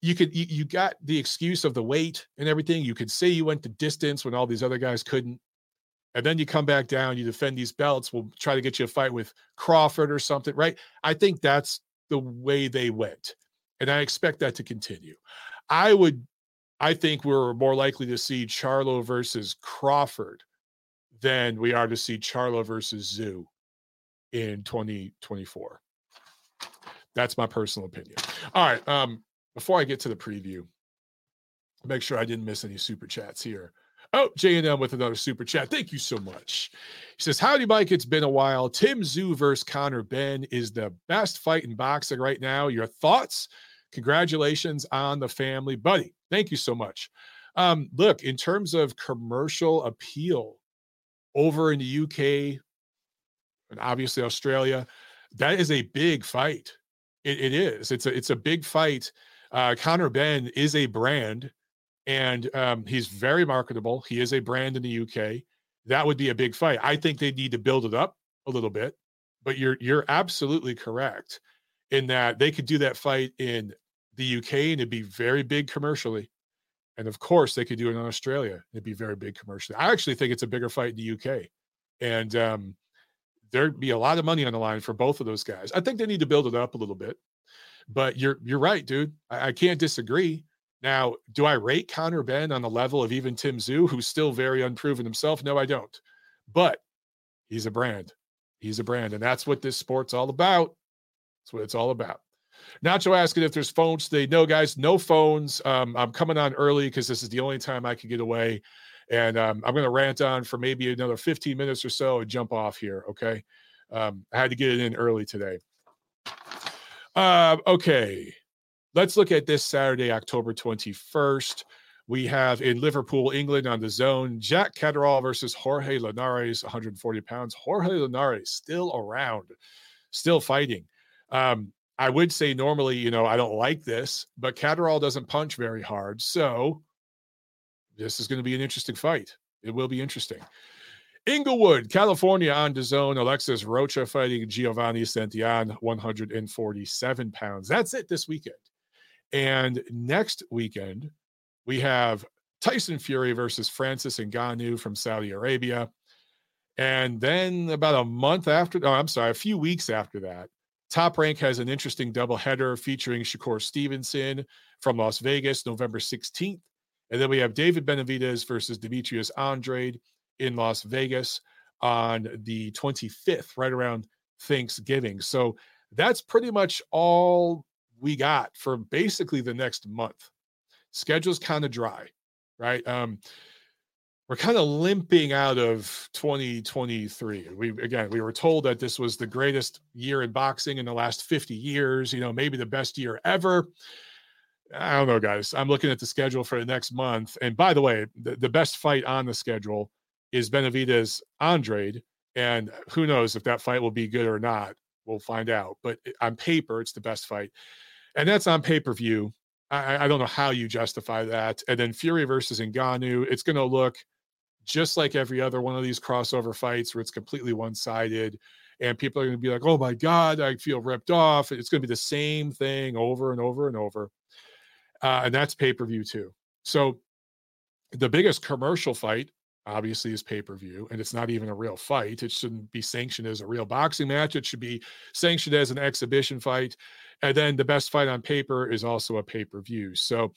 You could you, you got the excuse of the weight and everything. You could say you went the distance when all these other guys couldn't and then you come back down, you defend these belts, we'll try to get you a fight with Crawford or something, right? I think that's the way they went. And I expect that to continue. I would, I think we're more likely to see Charlo versus Crawford than we are to see Charlo versus Tszyu in 2024. That's my personal opinion. All right. Um, before I get to the preview, make sure I didn't miss any super chats here. Oh, J&M with another super chat. Thank you so much. He says, Howdy, Mike. It's been a while. Tim Tszyu versus Conor Benn is the best fight in boxing right now. Your thoughts? Congratulations on the family, buddy. Thank you so much. Um, look, in terms of commercial appeal over in the UK and obviously Australia, that is a big fight. it, it is. It's a it's a big fight. Uh, Conor Benn is a brand and um, he's very marketable. He is a brand in the UK. That would be a big fight. I think they need to build it up a little bit, but you're you're absolutely correct in that they could do that fight in the UK and it'd be very big commercially. And of course, they could do it in Australia. It'd be very big commercially. I actually think it's a bigger fight in the UK. And um, there'd be a lot of money on the line for both of those guys. I think they need to build it up a little bit. But you're you're right, dude. I, I can't disagree. Now, do I rate Conor Benn on the level of even Tim Tszyu, who's still very unproven himself? No, I don't. But he's a brand. He's a brand. And that's what this sport's all about. That's what it's all about. Nacho asking if there's phones today. No, guys, no phones. Um, I'm coming on early because this is the only time I can get away. And um, I'm going to rant on for maybe another 15 minutes or so and jump off here. Okay. Um, I had to get it in early today. Uh, okay. Let's look at this Saturday, October 21st. We have in Liverpool, England on the zone, Jack Catterall versus Jorge Linares, 140 pounds. Jorge Linares still around, still fighting. Um, I would say normally, you know, I don't like this, but Catterall doesn't punch very hard. So this is going to be an interesting fight. It will be interesting. Inglewood, California on the zone. Alexis Rocha fighting Giovanni Santillan, 147 pounds. That's it this weekend. And next weekend, we have Tyson Fury versus Francis Ngannou from Saudi Arabia. And then about a month after, oh, I'm sorry, a few weeks after that, Top Rank has an interesting doubleheader featuring Shakur Stevenson from Las Vegas, November 16th. And then we have David Benavidez versus Demetrius Andrade in Las Vegas on the 25th, right around Thanksgiving. So that's pretty much all we got for basically the next month. Schedule's kind of dry, right? Um, we're kind of limping out of 2023. We again, we were told that this was the greatest year in boxing in the last 50 years, you know, maybe the best year ever. I don't know, guys. I'm looking at the schedule for the next month. And by the way, the, the best fight on the schedule is Benavidez Andrade. And who knows if that fight will be good or not. We'll find out. But on paper, it's the best fight and that's on pay per view. I, I, don't know how you justify that. And then Fury versus Ngannou, it's going to look just like every other one of these crossover fights where it's completely one sided. And people are going to be like, oh my God, I feel ripped off. It's going to be the same thing over and over and over. Uh, and that's pay per view too. So the biggest commercial fight obviously is pay per view, and it's not even a real fight. It shouldn't be sanctioned as a real boxing match. It should be sanctioned as an exhibition fight. And then the best fight on paper is also a pay per view. So,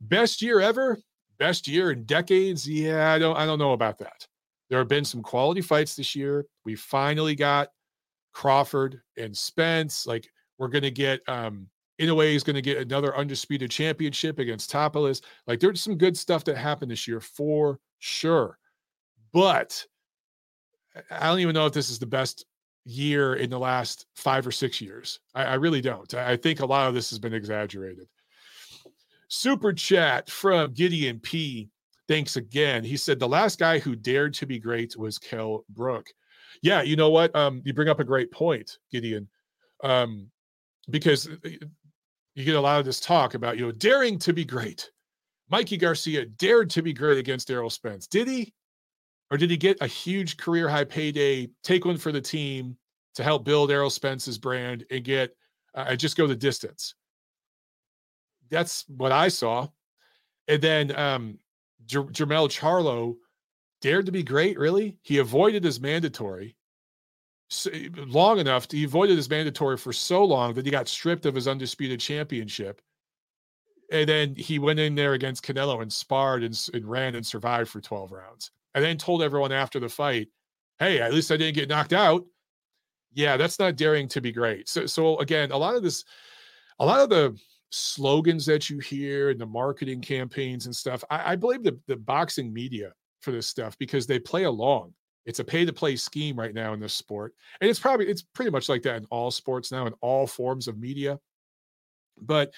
best year ever, best year in decades. Yeah, I don't, I don't know about that. There have been some quality fights this year. We finally got Crawford and Spence. Like we're gonna get, um, in a way, he's going to get another undisputed championship against Tapales. Like there's some good stuff that happened this year for sure. But I don't even know if this is the best year in the last five or six years. I, I really don't. I, I think a lot of this has been exaggerated. Super chat from Gideon P. Thanks again. He said the last guy who dared to be great was Kell Brook. Yeah, you know what? Um, you bring up a great point, Gideon. Um, because uh, you get a lot of this talk about you know daring to be great. Mikey Garcia dared to be great against Errol Spence. Did he? Or did he get a huge career high payday, take one for the team to help build Errol Spence's brand and get uh, just go the distance? That's what I saw. And then um J- Jermell Charlo dared to be great, really? He avoided his mandatory long enough. To, he avoided his mandatory for so long that he got stripped of his undisputed championship. And then he went in there against Canelo and sparred and, and ran and survived for 12 rounds. And then told everyone after the fight, hey, at least I didn't get knocked out. Yeah, that's not daring to be great. So, so again, a lot of this, a lot of the slogans that you hear and the marketing campaigns and stuff, I, I blame the, the boxing media for this stuff because they play along. It's a pay to play scheme right now in this sport. And it's probably, it's pretty much like that in all sports now, in all forms of media. But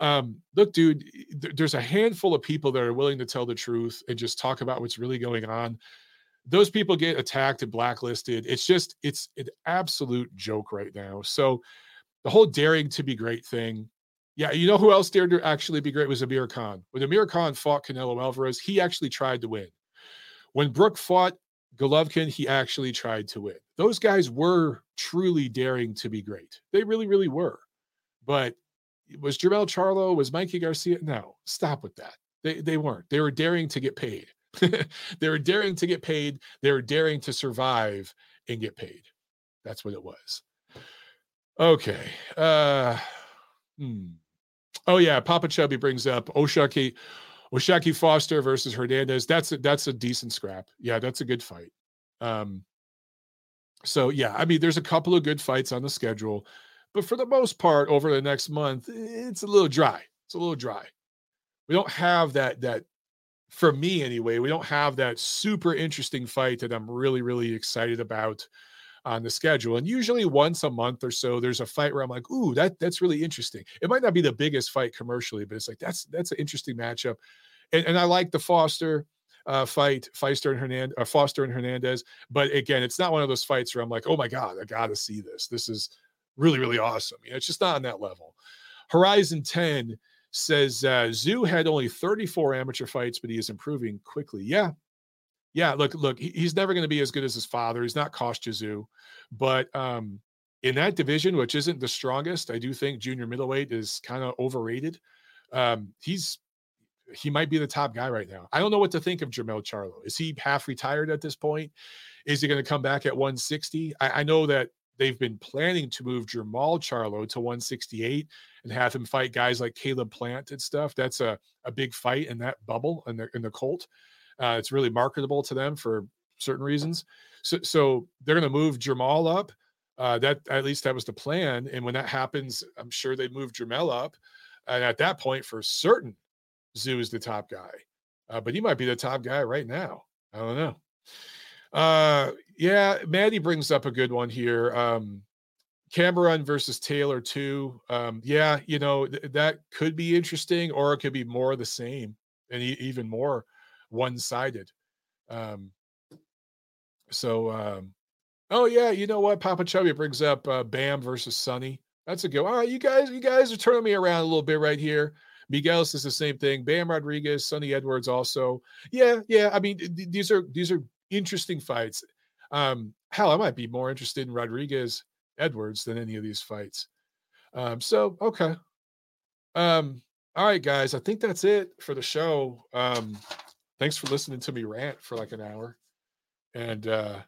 um, look, dude, th- there's a handful of people that are willing to tell the truth and just talk about what's really going on. Those people get attacked and blacklisted. It's just, it's an absolute joke right now. So the whole daring to be great thing, yeah, you know who else dared to actually be great was Amir Khan. When Amir Khan fought Canelo Alvarez, he actually tried to win. When Brook fought Golovkin, he actually tried to win. Those guys were truly daring to be great. They really, really were. But was Jermell Charlo, was Mikey Garcia? No, stop with that. They they weren't. They were daring to get paid. [LAUGHS] they were daring to get paid. They were daring to survive and get paid. That's what it was. Okay. Uh hmm. Oh yeah, Papa Chubby brings up O'Shaquie, O'Shaquie Foster versus Hernandez. That's a, that's a decent scrap. Yeah, that's a good fight. Um, so yeah, I mean, there's a couple of good fights on the schedule, but for the most part, over the next month, it's a little dry. It's a little dry. We don't have that that for me anyway. We don't have that super interesting fight that I'm really really excited about on the schedule. And usually once a month or so, there's a fight where I'm like, ooh, that that's really interesting. It might not be the biggest fight commercially, but it's like that's that's an interesting matchup. And, and I like the Foster uh, fight, Feister and Hernandez, uh, Foster and Hernandez. But again, it's not one of those fights where I'm like, oh my God, I gotta see this. This is really, really awesome. You know, it's just not on that level. Horizon 10 says uh, Tszyu had only 34 amateur fights, but he is improving quickly. Yeah, yeah, look, look, he's never going to be as good as his father. He's not Kostya Tszyu, but um, in that division, which isn't the strongest, I do think junior middleweight is kind of overrated. Um, he's he might be the top guy right now. I don't know what to think of Jermell Charlo. Is he half retired at this point? Is he going to come back at 160? I, I know that they've been planning to move Jermall Charlo to 168 and have him fight guys like Caleb Plant and stuff. That's a, a big fight in that bubble in the in the Colt. Uh, it's really marketable to them for certain reasons. So, so they're going to move Jermall up. Uh, that at least that was the plan. And when that happens, I'm sure they move Jermell up. And at that point, for certain, Tszyu is the top guy. Uh, but he might be the top guy right now. I don't know. Uh, yeah, Maddie brings up a good one here. Um, Cameron versus Taylor too. Um, yeah, you know th- that could be interesting, or it could be more of the same, and e- even more one sided. Um, so, um, oh yeah, you know what? Papa Chubby brings up uh, Bam versus Sunny. That's a good. All right, you guys, you guys are turning me around a little bit right here. Miguel says the same thing. Bam Rodriguez, Sunny Edwards also. Yeah, yeah. I mean, th- these are these are interesting fights. Um, hell, I might be more interested in Rodriguez Edwards than any of these fights. Um, so okay. Um, all right, guys. I think that's it for the show. Um, thanks for listening to me rant for like an hour. And uh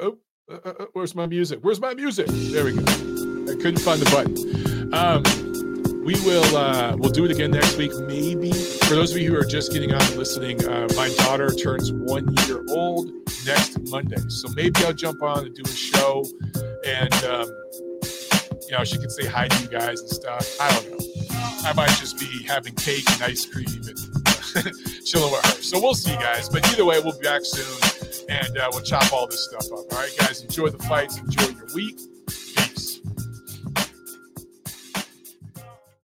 oh, uh, uh, uh, where's my music? Where's my music? There we go. I couldn't find the button. Um, we will uh, we'll do it again next week, maybe. For those of you who are just getting on and listening, uh, my daughter turns one year old next Monday, so maybe I'll jump on and do a show, and um, you know she can say hi to you guys and stuff. I don't know. I might just be having cake and ice cream and [LAUGHS] chilling with her. So we'll see, guys. But either way, we'll be back soon and uh, we'll chop all this stuff up. All right, guys, enjoy the fights, enjoy your week.